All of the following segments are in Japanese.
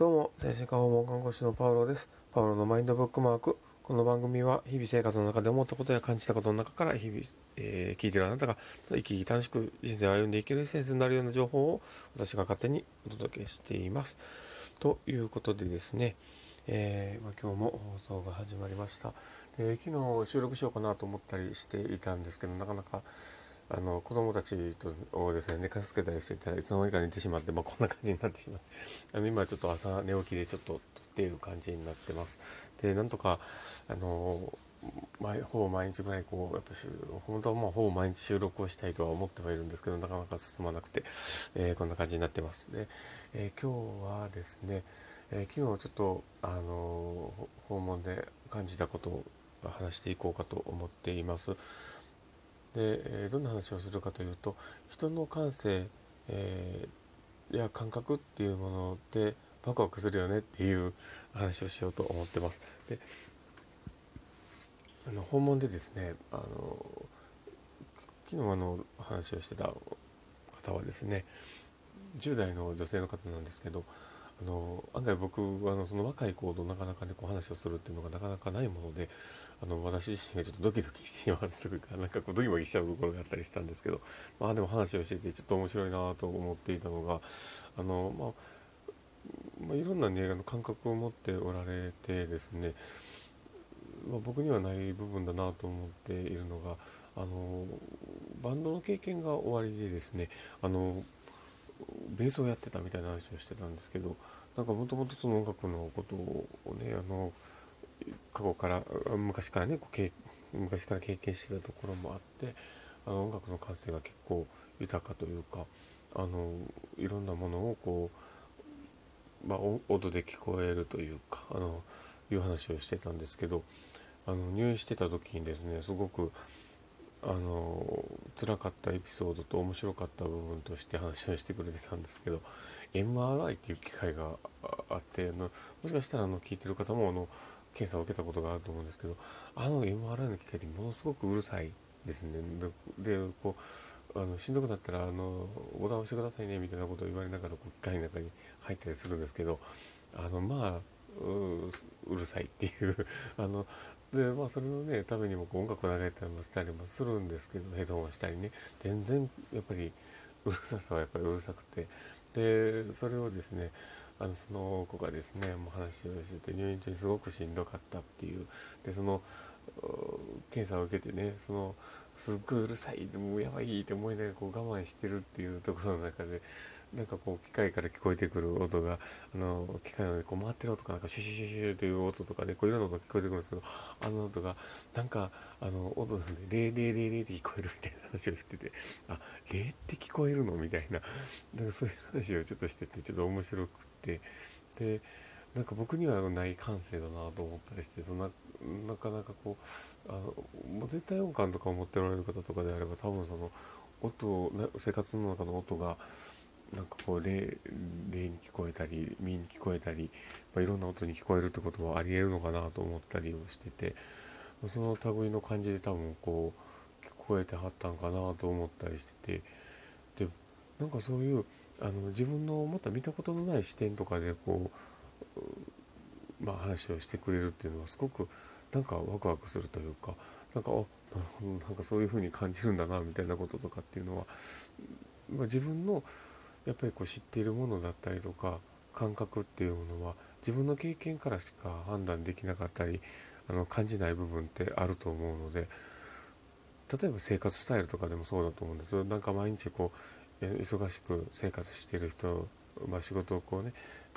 どうも、精神科訪問看護師のパウロです。パウロのマインドブックマーク。この番組は日々生活の中で思ったことや感じたことの中から日々、えー、聞いてるあなたが生き生き楽しく人生を歩んでいけるセンスになるような情報を私が勝手にお届けしています。ということでですね、えーまあ、今日も放送が始まりました、えー、昨日収録しようかなと思ったりしていたんですけど、なかなかあの子供たちとをですね寝かしつけたりしていたらいつの間にか寝てしまって、まあ、こんな感じになってしまって あの今ちょっと朝寝起きでちょっと撮っている感じになってます。でなんとかあの毎ほぼ毎日ぐらいこうやっぱ本当はまあほぼ毎日収録をしたいとは思ってはいるんですけどなかなか進まなくて、えー、こんな感じになってます。で、えー、今日はですね、えー、昨日ちょっとあの訪問で感じたことを話していこうかと思っています。で、えどんな話をするかというと人の感性、えー、や感覚っていうものでワクワクするよねっていう話をしようと思ってます。であの訪問でですねあの昨日あの話をしてた方はですね10代の女性の方なんですけどあの案外僕はあのその若い子となかなかねこう話をするっていうのがなかなかないものであの私自身がちょっとドキドキしてしまうというかなんかこうドキドキしちゃうところがあったりしたんですけどまあでも話をしててちょっと面白いなと思っていたのがあのまあまあ、いろんな、ね、の感覚を持っておられてですね、まあ、僕にはない部分だなと思っているのがあのバンドの経験が終わりでですねあのベースをやってたみたいな話をしてたんですけどなんかもともとその音楽のことをねあの過去から昔からねこう昔から経験してたところもあってあの音楽の感性が結構豊かというかあのいろんなものをこう、まあ、音で聞こえるというかあのいう話をしてたんですけどあの入院してた時にですねすごくあの辛かったエピソードと面白かった部分として話をしてくれてたんですけど MRI っていう機械があってあのもしかしたらあの聞いてる方もあの検査を受けたことがあると思うんですけどあの MRI の機械ってものすごくうるさいですね。でこうあのしんどくなったらあのボタン押してくださいねみたいなことを言われながらこう機械の中に入ったりするんですけどあのまあうるさいっていうあのでまあそれのねためにも音楽を流れたりもしたりもするんですけどヘッドホンをしたりね。全然やっぱりうるささはやっぱりうるさくて。でそれをですねあのその子がですねもう話をしてて入院中にすごくしんどかったっていう。でその検査を受けてねそのすっごいうるさいもうやばいって思いながらこう我慢してるっていうところの中でなんかこう機械から聞こえてくる音があの機械のこう回ってる音かなんかシュシュシュシュという音とかねこういろんな音が聞こえてくるんですけどあの音がなんかあの音で「レーレーレーレー」って聞こえるみたいな話を言っててあレーって聞こえるの？みたいななんかそういう話をちょっとしててちょっと面白くってでなんか僕にはない感性だなと思ったりしてそななかなかこうあのもう絶対音感とかを持っておられる方とかであれば多分その音生活の中の音がなんかこう霊霊に聞こえたり身に聞こえたり、まあ、いろんな音に聞こえるってことはありえるのかなと思ったりをしててその類の感じで多分こう聞こえてはったんかなと思ったりしててでなんかそういうあの自分のまた見たことのない視点とかでこう、まあ、話をしてくれるっていうのはすごくなんかワクワクするというかなんかあなるほどなんかそういうふうに感じるんだなみたいなこととかっていうのは、まあ、自分のやっぱりこう知っているものだったりとか感覚っていうものは自分の経験からしか判断できなかったりあの感じない部分ってあると思うので例えば生活スタイルとかでもそうだと思うんですなんか毎日こう忙しく生活している人まあ、仕事をこうね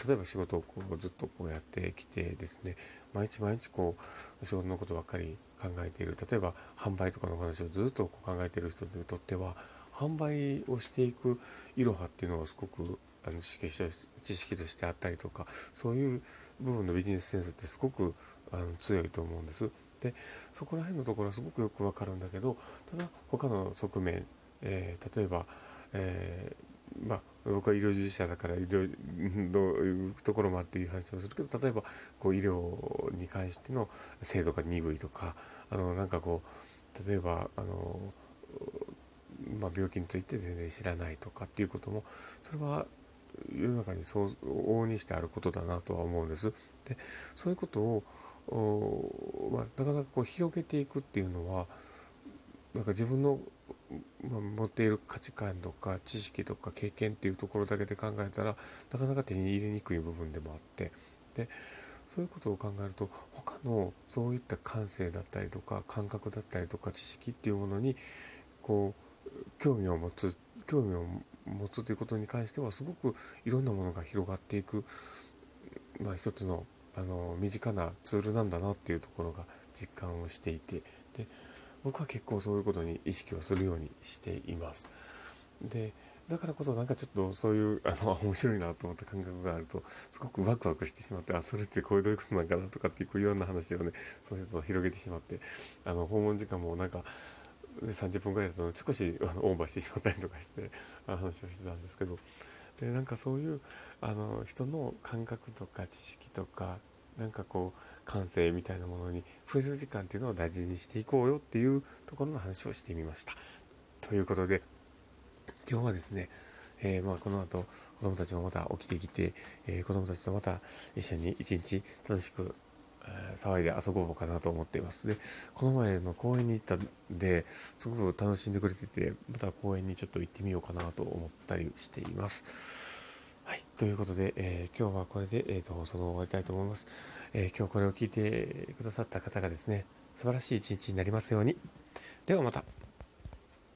例えば仕事をこうずっとこうやってきてですね毎日毎日こう仕事のことばっかり考えている例えば販売とかの話をずっと考えている人にとっては販売をしていくいろはっていうのがすごくあの知識知識としてあったりとかそういう部分のビジネスセンスってすごくあの強いと思うんです。でそこら辺のところはすごくよくわかるんだけどただ他の側面、えー、例えば、えーまあ、僕は医療従事者だから医療のところもあっていう話をするけど例えばこう医療に関しての制度が鈍いとかあのなんかこう例えばあの、まあ、病気について全然知らないとかっていうこともそれは世の中にそう往々にしてあることだなとは思うんです。でそういうことを、まあ、なかなかこう広げていくっていうのはなんか自分の、持っている価値観とか知識とか経験っていうところだけで考えたらなかなか手に入れにくい部分でもあってでそういうことを考えると他のそういった感性だったりとか感覚だったりとか知識っていうものにこう興味を持つ興味を持つということに関してはすごくいろんなものが広がっていく、まあ、一つのあの身近なツールなんだなっていうところが実感をしていてで僕は結構そういうことに意識をするようにしています。でだからこそなんかちょっとそういうあの面白いなと思った感覚があるとすごくワクワクしてしまってあそれってこういうことなんかなとかっていういろんな話をねそういうと広げてしまってあの訪問時間もなんか30分ぐらいだと少しオーバーしてしまったりとかして話をしてたんですけどでなんかそういうあの人の感覚とか知識とかなんかこう感性みたいなものに触れる時間っていうのを大事にしていこうよっていうところの話をしてみました。ということで今日はですねえー、まあこの後子供たちもまた起きてきて、えー、子供たちとまた一緒に一日楽しく騒いで遊ぼうかなと思っています。で、この前の公園に行ったんで、すごく楽しんでくれてて、また公園にちょっと行ってみようかなと思ったりしています。はい。ということで、えー、今日はこれで、えーと、放送を終わりたいと思います、えー、今日これを聞いてくださった方がですね、素晴らしい一日になりますように。ではまた。